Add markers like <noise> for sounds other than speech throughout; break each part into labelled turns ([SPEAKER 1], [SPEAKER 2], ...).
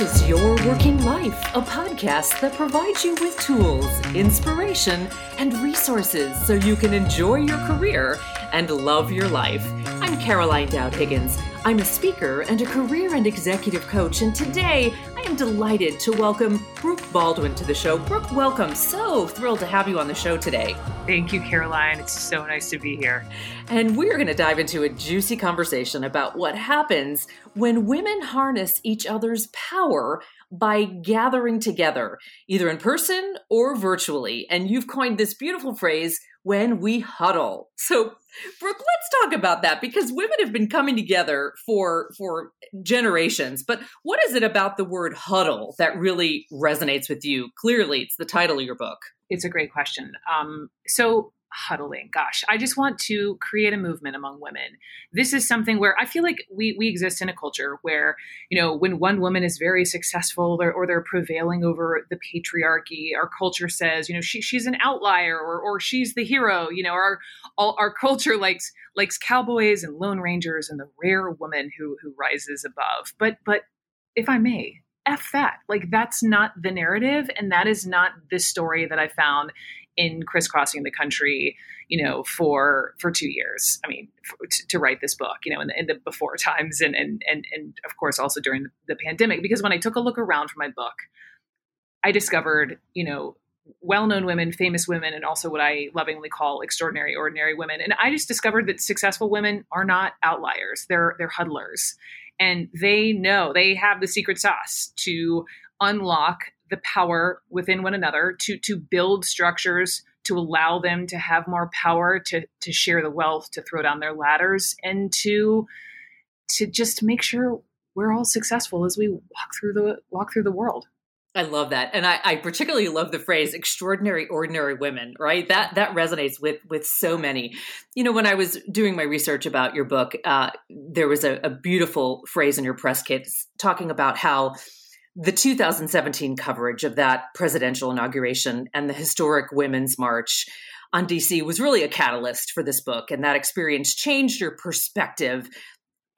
[SPEAKER 1] This is Your Working Life, a podcast that provides you with tools, inspiration, and resources so you can enjoy your career and love your life. I'm Caroline Dowd Higgins. I'm a speaker and a career and executive coach, and today I am delighted to welcome Brooke Baldwin to the show. Brooke, welcome. So thrilled to have you on the show today.
[SPEAKER 2] Thank you, Caroline. It's so nice to be here.
[SPEAKER 1] And we're going to dive into a juicy conversation about what happens when women harness each other's power by gathering together, either in person or virtually. And you've coined this beautiful phrase, when we huddle. So, Brooke, let's talk about that because women have been coming together for for generations. But what is it about the word huddle that really resonates with you? Clearly, it's the title of your book.
[SPEAKER 2] It's a great question. Um, so huddling. Gosh, I just want to create a movement among women. This is something where I feel like we we exist in a culture where, you know, when one woman is very successful or, or they're prevailing over the patriarchy, our culture says, you know, she, she's an outlier or or she's the hero. You know, our all our culture likes likes cowboys and lone rangers and the rare woman who who rises above. But but if I may, F that. Like, that's not the narrative. And that is not the story that I found in crisscrossing the country, you know, for for two years. I mean, for, to, to, write this book, you know, in the, in the before times, and and and and of course also during the, the pandemic. Because when I took a look around for my book, I discovered, you know, well-known women, famous women, and also what I lovingly call extraordinary, ordinary women. And I just discovered that successful women are not outliers; they're they're huddlers, and they know they have the secret sauce to unlock the power within one another to to build structures to allow them to have more power to to share the wealth to throw down their ladders and to to just make sure we're all successful as we walk through the walk through the world
[SPEAKER 1] I love that, and I, I, particularly love the phrase "extraordinary, ordinary women." Right, that that resonates with with so many. You know, when I was doing my research about your book, uh, there was a, a beautiful phrase in your press kit talking about how the 2017 coverage of that presidential inauguration and the historic Women's March on DC was really a catalyst for this book. And that experience changed your perspective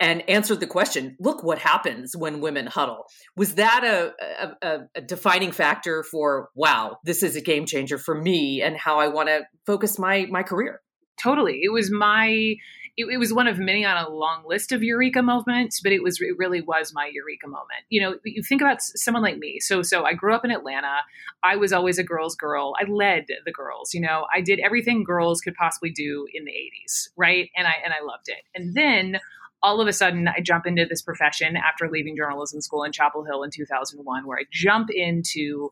[SPEAKER 1] and answered the question look what happens when women huddle. Was that a, a, a defining factor for, wow, this is a game changer for me and how I want to focus my, my career?
[SPEAKER 2] Totally. It was my it, it, was one of many on a long list of eureka moments, but it was it really was my eureka moment. You know, you think about someone like me. So so I grew up in Atlanta. I was always a girl's girl. I led the girls. You know, I did everything girls could possibly do in the 80s, right? And I and I loved it. And then all of a sudden I jump into this profession after leaving journalism school in Chapel Hill in 2001 where I jump into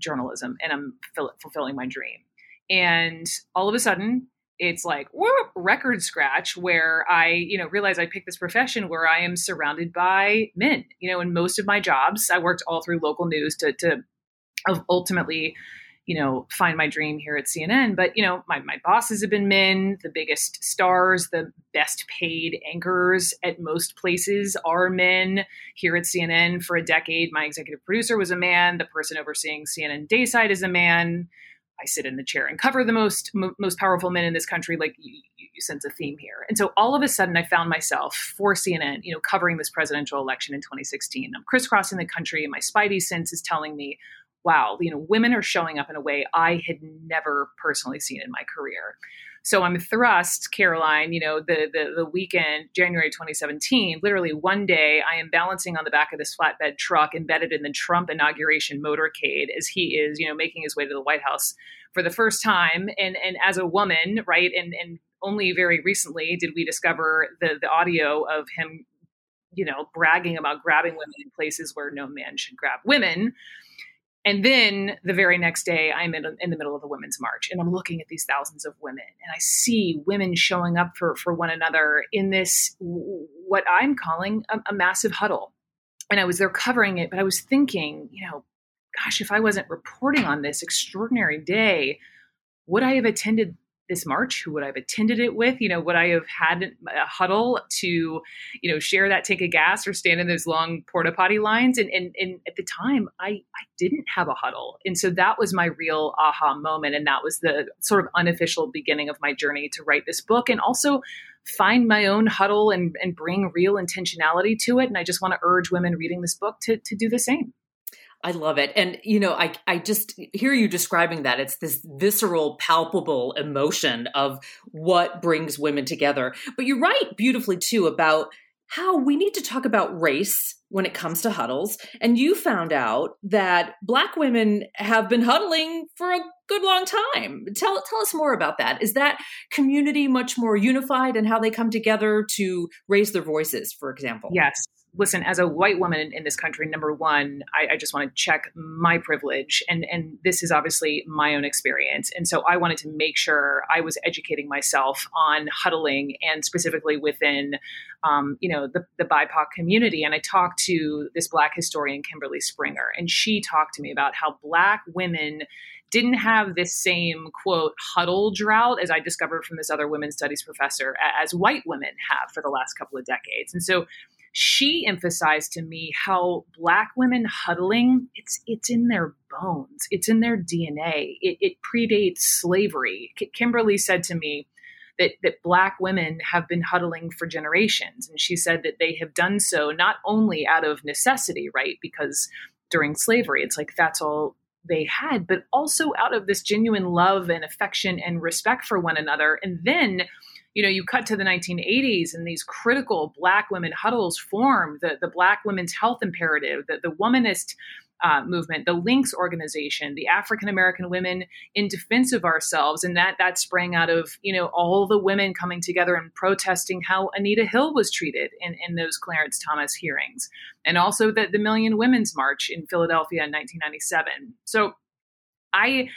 [SPEAKER 2] journalism and I'm fulfilling my dream. And all of a sudden, it's like whoop, record scratch where I, you know, realize I picked this profession where I am surrounded by men. You know, in most of my jobs, I worked all through local news to to ultimately, you know, find my dream here at CNN. But you know, my my bosses have been men. The biggest stars, the best paid anchors at most places are men. Here at CNN for a decade, my executive producer was a man. The person overseeing CNN Dayside is a man I sit in the chair and cover the most m- most powerful men in this country. Like you, you sense a theme here, and so all of a sudden, I found myself for CNN, you know, covering this presidential election in 2016. I'm crisscrossing the country, and my spidey sense is telling me, "Wow, you know, women are showing up in a way I had never personally seen in my career." So I'm thrust, Caroline, you know, the, the, the weekend, January 2017, literally one day I am balancing on the back of this flatbed truck embedded in the Trump inauguration motorcade as he is, you know, making his way to the White House for the first time. And, and as a woman, right, and, and only very recently did we discover the, the audio of him, you know, bragging about grabbing women in places where no man should grab women. And then the very next day, I'm in, in, the middle of the women's march and I'm looking at these thousands of women and I see women showing up for, for one another in this, what I'm calling a, a massive huddle. And I was there covering it, but I was thinking, you know, gosh, if I wasn't reporting on this extraordinary day, would I have attended this march? Who would I have attended it with? You know, would I have had a huddle to, you know, share that tank of gas or stand in those long porta potty lines? And, and, and at the time, I, I didn't have a huddle. And so that was my real aha moment. And that was the sort of unofficial beginning of my journey to write this book and also find my own huddle and, and bring real intentionality to it. And I just want to urge women reading this book to, to do the same.
[SPEAKER 1] I love it. And you know, I I just hear you describing that. It's this visceral, palpable emotion of what brings women together. But you write beautifully too about how we need to talk about race when it comes to huddles. And you found out that black women have been huddling for a good long time. Tell tell us more about that. Is that community much more unified and how they come together to raise their voices, for example?
[SPEAKER 2] Yes listen, as a white woman in this country, number one, I, I, just want to check my privilege, and and this is obviously my own experience, and so I wanted to make sure I was educating myself on huddling, and specifically within, um, you know, the the BIPOC community. And I talked to this Black historian, Kimberly Springer, and she talked to me about how Black women didn't have this same quote huddle drought as I discovered from this other women's studies professor as white women have for the last couple of decades. And so she emphasized to me how black women huddling it's it's in their bones it's in their dna it, it predates slavery. K- kimberly said to me that, that black women have been huddling for generations and she said that they have done so not only out of necessity right because during slavery it's like that's all they had but also out of this genuine love and affection and respect for one another and then you know, you cut to the 1980s and these critical Black women huddles form the, the Black Women's Health Imperative, the, the womanist uh, movement, the Links organization, the African American Women in Defense of Ourselves, and that that sprang out of you know all the women coming together and protesting how Anita Hill was treated in, in those Clarence Thomas hearings, and also the, the Million Women's March in Philadelphia in 1997. So, I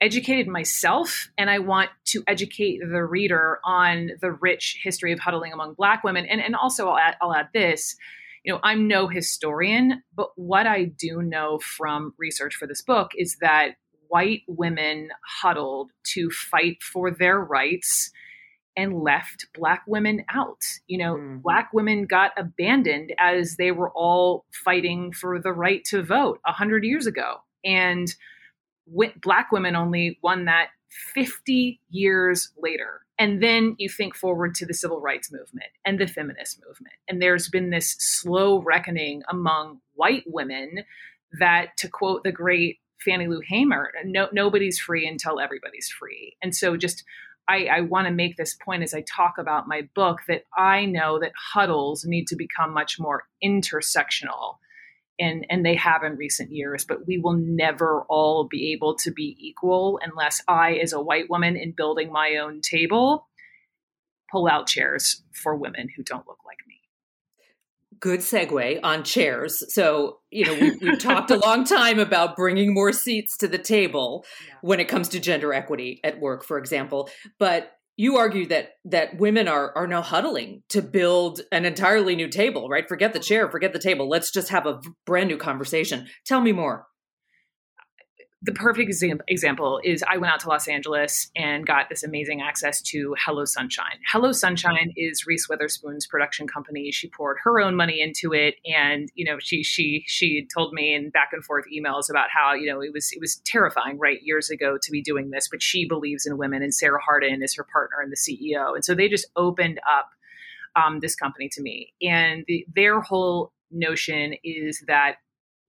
[SPEAKER 2] educated myself and I want to educate the reader on the rich history of huddling among black women. And, and also I'll add, I'll add this, you know, I'm no historian, but what I do know from research for this book is that white women huddled to fight for their rights and left black women out. You know, mm. black women got abandoned as they were all fighting for the right to vote a hundred years ago. And black women only won that 50 years later. And then you think forward to the civil rights movement and the feminist movement. And there's been this slow reckoning among white women that, to quote the great Fannie Lou Hamer, no, nobody's free until everybody's free. And so just I, I want to make this point as I talk about my book that I know that huddles need to become much more intersectional and and they have in recent years but we will never all be able to be equal unless i as a white woman in building my own table pull out chairs for women who don't look like me
[SPEAKER 1] good segue on chairs so you know we, we've talked a <laughs> long time about bringing more seats to the table yeah. when it comes to gender equity at work for example but you argue that that women are are now huddling to build an entirely new table, right? Forget the chair, forget the table. Let's just have a brand new conversation. Tell me more
[SPEAKER 2] the perfect example is I went out to Los Angeles and got this amazing access to Hello Sunshine. Hello Sunshine is Reese Witherspoon's production company. She poured her own money into it, and you know she she she told me in back and forth emails about how you know it was it was terrifying right years ago to be doing this, but she believes in women, and Sarah Harden is her partner and the CEO, and so they just opened up um, this company to me, and the, their whole notion is that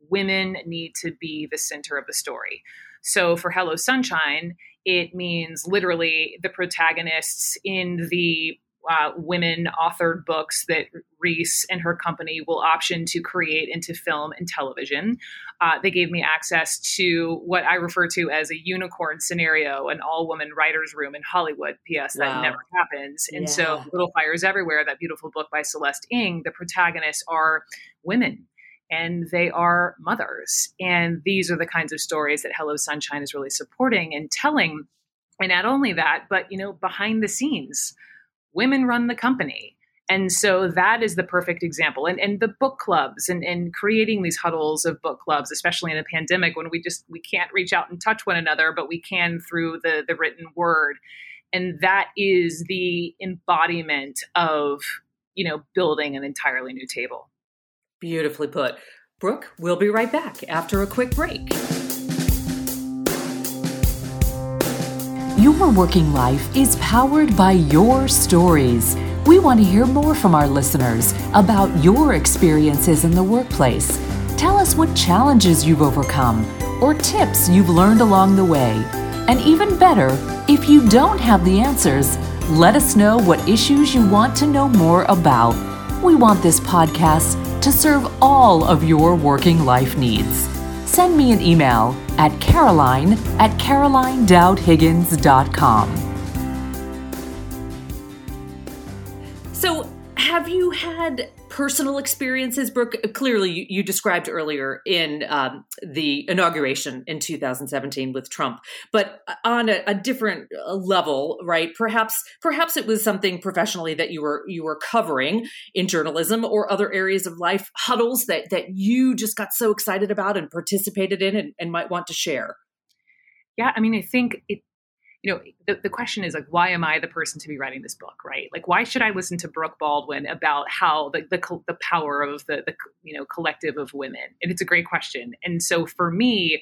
[SPEAKER 2] women need to be the center of the story. So for Hello Sunshine, it means literally the protagonists in the uh, women authored books that Reese and her company will option to create into film and television. Uh, they gave me access to what I refer to as a unicorn scenario, an all woman writer's room in Hollywood. P.S. That never happens. And yeah. so, Little Fires Everywhere, that beautiful book by Celeste Ng, the protagonists are women and they are mothers. And these are the kinds of stories that Hello Sunshine is really supporting and telling. And not only that, but you know, behind the scenes, women run the company. And so that is the perfect example. And, and the book clubs and, and creating these huddles of book clubs, especially in a pandemic when we just we can't reach out and touch one another, but we can through the the written word and that is the embodiment of you know building an entirely new table
[SPEAKER 1] beautifully put. Brooke we'll be right back after a quick break.
[SPEAKER 3] Your working life is powered by your stories. We want to hear more from our listeners about your experiences in the workplace. Tell us what challenges you've overcome or tips you've learned along the way. And even better if you don't have the answers, let us know what issues you want to know more about. We want this podcast to serve all of your working life needs. Send me an email at caroline at carolinedowdhiggins.com.
[SPEAKER 1] So, have you had personal experiences, Brooke? Clearly, you, you described earlier in um, the inauguration in 2017 with Trump, but on a, a, different uh, level, right? Perhaps, perhaps it was something professionally that you were you were covering in journalism or other areas of life huddles that that you just got so excited about and participated in and, and might want to share.
[SPEAKER 2] Yeah, I mean, I think it you know, the, the question is like, why am I the person to be writing this book, right? Like, why should I listen to Brooke Baldwin about how the the, the power of the, the you know collective of women? And it's a great question. And so for me,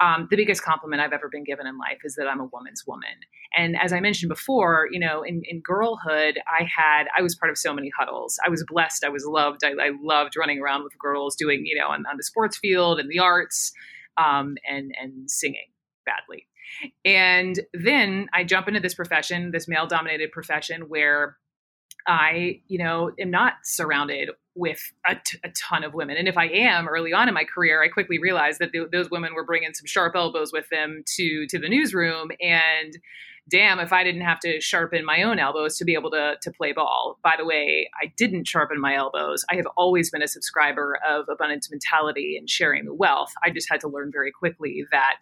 [SPEAKER 2] um, the biggest compliment I've ever been given in life is that I'm a woman's woman. And as I mentioned before, you know, in, in girlhood, I had, I was part of so many huddles. I was blessed. I was loved. I, I loved running around with girls doing, you know, on, on the sports field and the arts um, and, and singing badly. And then I jump into this profession, this male dominated profession where I, you know, am not surrounded with a, t- a ton of women. And if I am early on in my career, I quickly realized that th- those women were bringing some sharp elbows with them to to the newsroom and damn if I didn't have to sharpen my own elbows to be able to, to play ball. By the way, I didn't sharpen my elbows. I have always been a subscriber of abundance mentality and sharing the wealth. I just had to learn very quickly that,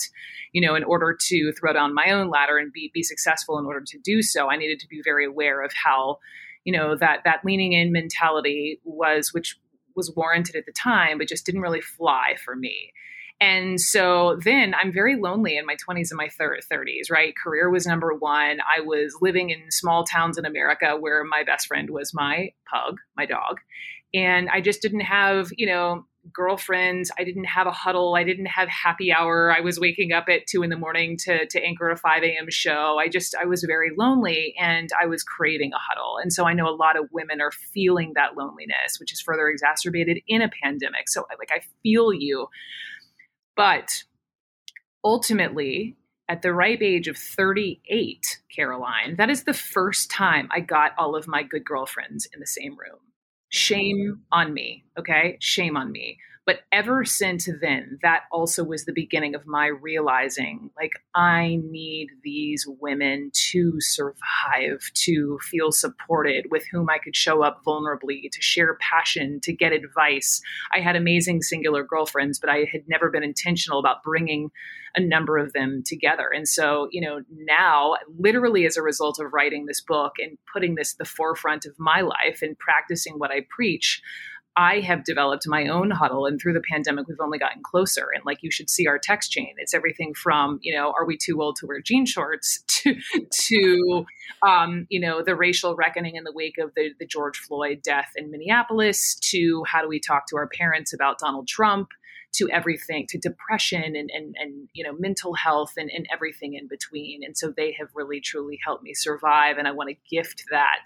[SPEAKER 2] you know, in order to throw down my own ladder and be, be successful in order to do so, I needed to be very aware of how, you know, that, that leaning in mentality was, which was warranted at the time, but just didn't really fly for me. And so then I'm very lonely in my 20s and my 30s, right? Career was number one. I was living in small towns in America where my best friend was my pug, my dog. And I just didn't have, you know, girlfriends. I didn't have a huddle. I didn't have happy hour. I was waking up at two in the morning to, to anchor a 5 a.m. show. I just, I was very lonely and I was craving a huddle. And so I know a lot of women are feeling that loneliness, which is further exacerbated in a pandemic. So like, I feel you. But ultimately, at the ripe age of 38, Caroline, that is the first time I got all of my good girlfriends in the same room. Mm. Shame on me, okay? Shame on me. But ever since then, that also was the beginning of my realizing like, I need these women to survive, to feel supported, with whom I could show up vulnerably, to share passion, to get advice. I had amazing singular girlfriends, but I had never been intentional about bringing a number of them together. And so, you know, now, literally as a result of writing this book and putting this at the forefront of my life and practicing what I preach, I have developed my own huddle, and through the pandemic, we've only gotten closer. And like you should see our text chain. It's everything from you know, are we too old to wear jean shorts <laughs> to to um, you know the racial reckoning in the wake of the, the George Floyd death in Minneapolis to how do we talk to our parents about Donald Trump to everything to depression and and, and you know mental health and, and everything in between and so they have really truly helped me survive and i want to gift that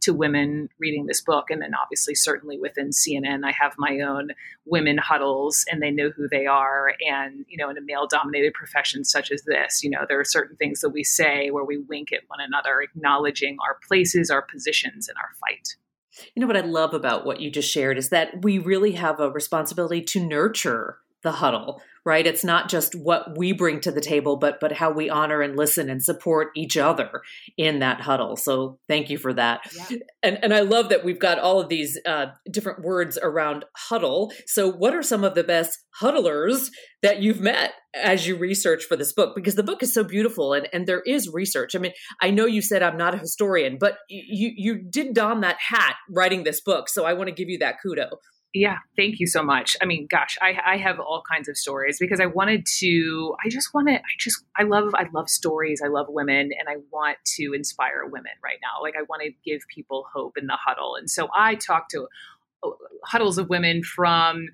[SPEAKER 2] to women reading this book and then obviously certainly within cnn i have my own women huddles and they know who they are. And you know in a male dominated profession such as this you know there are certain things that we say where we wink at one another acknowledging our places our positions and our fight.
[SPEAKER 1] You know what I love about what you just shared is that we really have a responsibility to nurture the huddle right? It's not just what we bring to the table but but how we honor and listen and support each other in that huddle. So thank you for that. Yeah. and and i love that we've got all of these uh, different words around huddle. So what are some of the best huddlers that you've met as you research for this book? Because the book is so beautiful and and there is research. I mean i know you said i'm not a historian but you you did don that hat writing this book so i want to give you that kudo
[SPEAKER 2] Yeah, thank you so much. I mean, gosh, I, I have all kinds of stories because I wanted to. I just want to. I just. I love. I love stories. I love women, and I want to inspire women right now. Like I want to give people hope in the huddle, and so I talk to uh, huddles of women from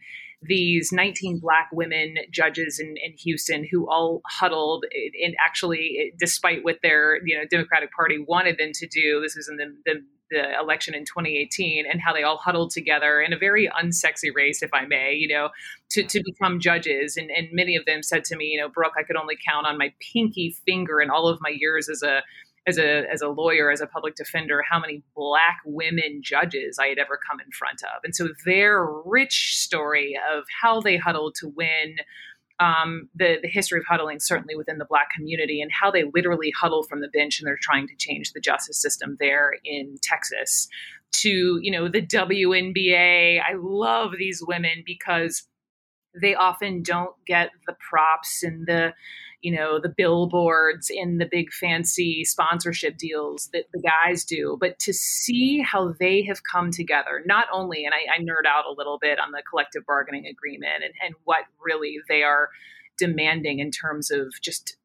[SPEAKER 2] these 19 black women judges in, in Houston who all huddled and actually, despite what their you know Democratic Party wanted them to do, this was in the, the the election in 2018 and how they all huddled together in a very unsexy race, if I may, you know, to, to become judges. And, and many of them said to me, you know, Brooke, I could only count on my pinky finger in all of my years as a as a as a lawyer, as a public defender, how many black women judges I had ever come in front of. And so their rich story of how they huddled to win um, the, the history of huddling, certainly within the Black community, and how they literally huddle from the bench and they're trying to change the justice system there in Texas. To you know the WNBA, I love these women because they often don't get the props and the you know the billboards and the big fancy sponsorship deals that the guys do but to see how they have come together not only and I, I nerd out a little bit on the collective bargaining agreement and, and what really they are demanding in terms of just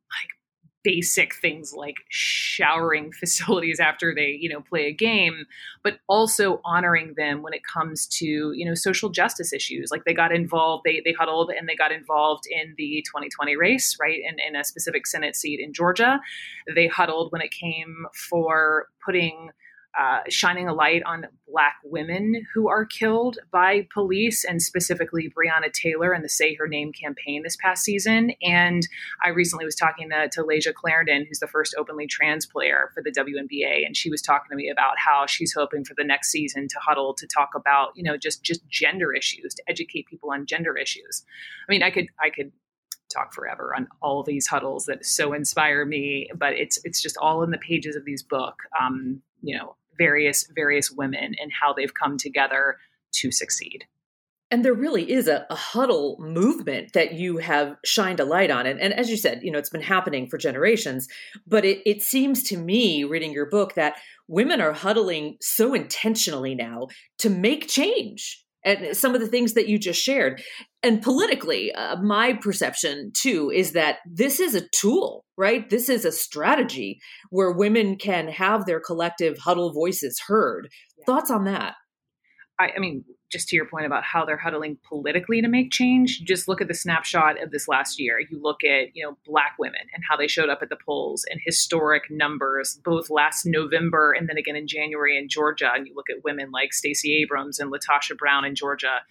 [SPEAKER 2] basic things like showering <laughs> facilities after they you know play a game but also honoring them when it comes to you know social justice issues. Like they got involved they they huddled and they got involved in the 2020 race right in, in a specific senate seat in georgia. They huddled when it came for putting uh, shining a light on Black women who are killed by police, and specifically Breonna Taylor and the Say Her Name campaign this past season. And I recently was talking to, to Layshia Clarendon, who's the first openly trans player for the WNBA, and she was talking to me about how she's hoping for the next season to huddle to talk about, you know, just just gender issues, to educate people on gender issues. I mean, I could I could talk forever on all these huddles that so inspire me but it's it's just all in the pages of these book um, you know various various women and how they've come together to succeed.
[SPEAKER 1] And there really is a, a, huddle movement that you have shined a light on. And, and as you said, you know, it's been happening for generations. But it, it seems to me, reading your book, that women are huddling so intentionally now to make change and some of the things that you just shared. And politically, uh, my perception too is that this is a tool, right? This is a strategy where women can have their collective huddle voices heard. Yeah. Thoughts on that?
[SPEAKER 2] I, I mean, just to your point about how they're huddling politically to make change, just look at the snapshot of this last year. You look at, you know, black women and how they showed up at the polls in historic numbers, both last November and then again in January in Georgia. And you look at women like Stacey Abrams and LaTosha Brown in Georgia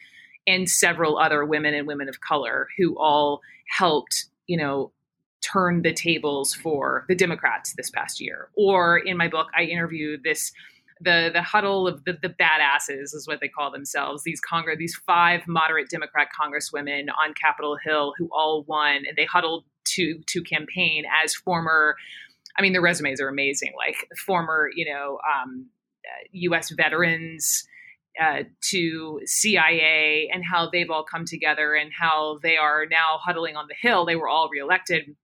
[SPEAKER 2] and several other women and women of color who all helped, you know, turn the tables for the Democrats this past year. Or in my book, I interviewed this the the huddle of the, the badasses is what they call themselves. These Congress, these five moderate Democrat congresswomen on Capitol Hill who all won, and they huddled to to campaign as former. I mean, their resumes are amazing. Like former, you know, um, U.S. veterans. Uh, to CIA and how they've all come together and how they are now huddling on the Hill. They were all reelected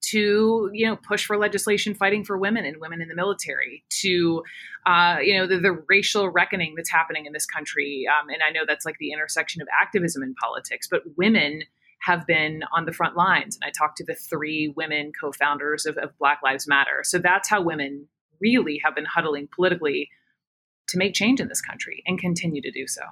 [SPEAKER 2] to you know push for legislation fighting for women and women in the military to uh, you know the, the, racial reckoning that's happening in this country um, and i know that's like the intersection of activism and politics but women have been on the front lines and i talked to the three women co-founders of, of black lives matter so that's how women really have been huddling politically to make change in this country and continue to do so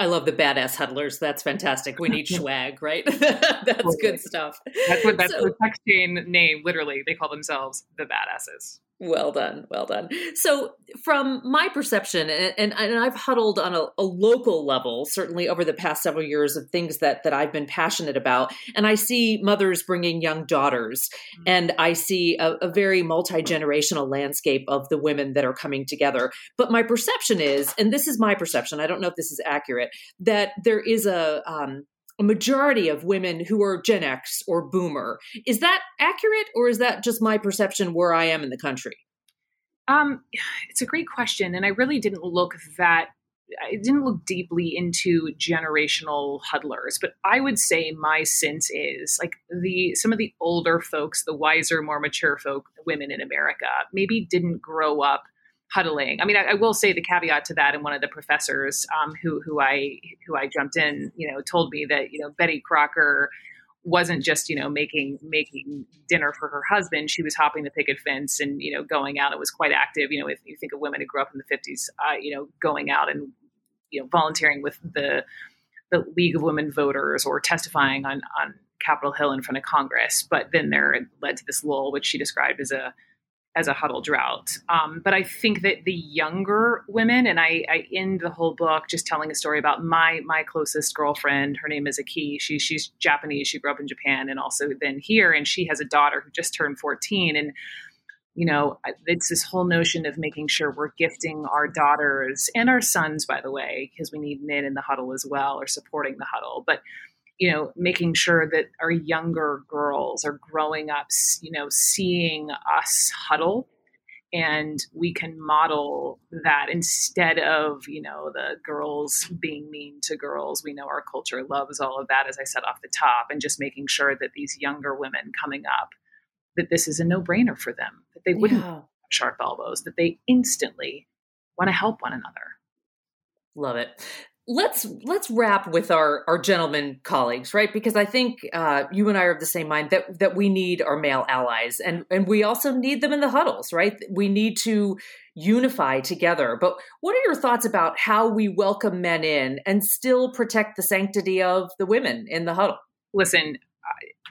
[SPEAKER 1] I love the badass huddlers. That's fantastic. We need <laughs> swag, right? <laughs> that's good stuff.
[SPEAKER 2] That's what that's so, the text chain name. Literally, they call themselves the badasses.
[SPEAKER 1] Well done, well done. So, from my perception, and, and, and I've huddled on a, a, local level, certainly over the past several years, of things that that I've been passionate about, and I see mothers bringing young daughters, mm-hmm. and I see a, a very multi generational landscape of the women that are coming together. But my perception is, and this is my perception, I don't know if this is accurate, that there is a um, a majority of women who are Gen X or Boomer. Is that accurate, or is that just my perception where I am in the country?
[SPEAKER 2] Um, it's a great question, and I really didn't look that. I didn't look deeply into generational huddlers, but I would say my sense is like the some of the older folks, the wiser, more mature folk, women in America, maybe didn't grow up huddling. I mean, I, I, will say the caveat to that, and one of the professors um, who who I who I jumped in, you know, told me that you know Betty Crocker wasn't just you know making making dinner for her husband. She was hopping the picket fence and you know going out. It was quite active. You know if you think of women who grew up in the 50s uh, you know going out and you know volunteering with the the league of women voters or testifying on on capitol hill in front of congress. But then there led to this lull which she described as a as a huddle drought. Um, but I think that the younger women, and I, I, end the whole book just telling a story about my my closest girlfriend. Her name is Aki. She, she's Japanese. She grew up in Japan and also then here, and she has a daughter who just turned 14. And you know, it's this whole notion of making sure we're gifting our daughters and our sons, by the way, because we need men in the huddle as well, or supporting the huddle. But you know, making sure that our younger girls are growing up, you know, seeing us huddle and we can model that instead of you know the girls being mean to girls. We know our culture loves all of that as i said off the top and just making sure that these younger women coming up that this is a no-brainer for them that they wouldn't yeah. sharp elbows that they instantly want to help one another.
[SPEAKER 1] Love it let's let's wrap with our our gentlemen colleagues right? Because i think uh, you and i are of the same mind that that we need our male allies and and we also need them in the huddles right? We need to unify together. But what are your thoughts about how we welcome men in and still protect the sanctity of the women in the huddle?
[SPEAKER 2] Listen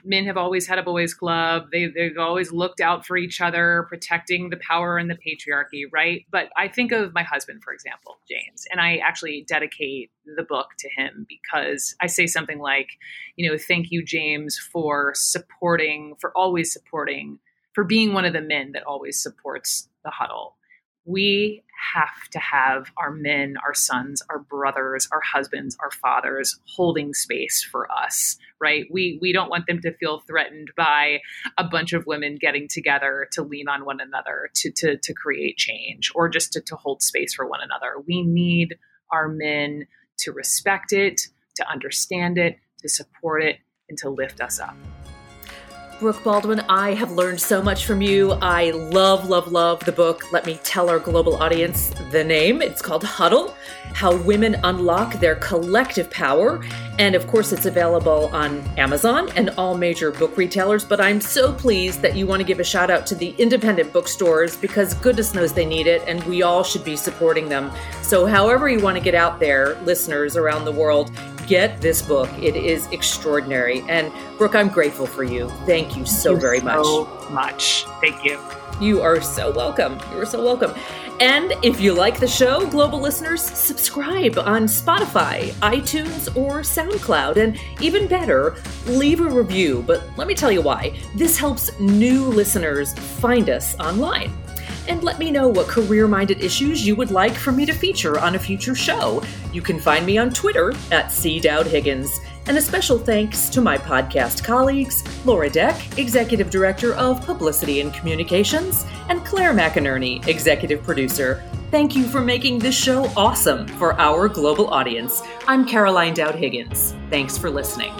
[SPEAKER 2] men have always had a boys' club. They, they've always looked out for each other, protecting the power and the patriarchy, right? But I think of my husband, for example, James, and I actually dedicate the book to him because I say something like, you know, thank you, James, for supporting, for always supporting, for being one of the men that always supports the huddle we have to have our men, our sons, our brothers, our husbands, our fathers holding space for us, right? We we don't want them to feel threatened by a bunch of women getting together to lean on one another to to to create change or just to, to hold space for one another. We need our men to respect it, to understand it, to support it, and to lift us up.
[SPEAKER 1] Brooke Baldwin, I have learned so much from you. I love, love, love the book. Let me tell our global audience the name. It's called Huddle How Women Unlock Their Collective Power. And of course, it's available on Amazon and all major book retailers. But I'm so pleased that you want to give a shout out to the independent bookstores because goodness knows they need it and we all should be supporting them. So, however, you want to get out there, listeners around the world, get this book. It is extraordinary. And Brooke, I'm grateful for you. Thank you so
[SPEAKER 2] Thank
[SPEAKER 1] very
[SPEAKER 2] you
[SPEAKER 1] much.
[SPEAKER 2] So much. Thank you.
[SPEAKER 1] You are so welcome. You are so welcome. And if you like the show, global listeners, subscribe on Spotify, iTunes, or SoundCloud. And even better, leave a review. But let me tell you why. This helps new listeners find us online and let me know what career minded issues you would like for me to feature on a future show. You can find me on Twitter at C. Dowd Higgins. And a special thanks to my podcast colleagues, Laura Deck, Executive Director of Publicity and Communications, and Claire McInerney, Executive Producer. Thank you for making this show awesome for our global audience. I'm Caroline Dowd Higgins. Thanks for listening.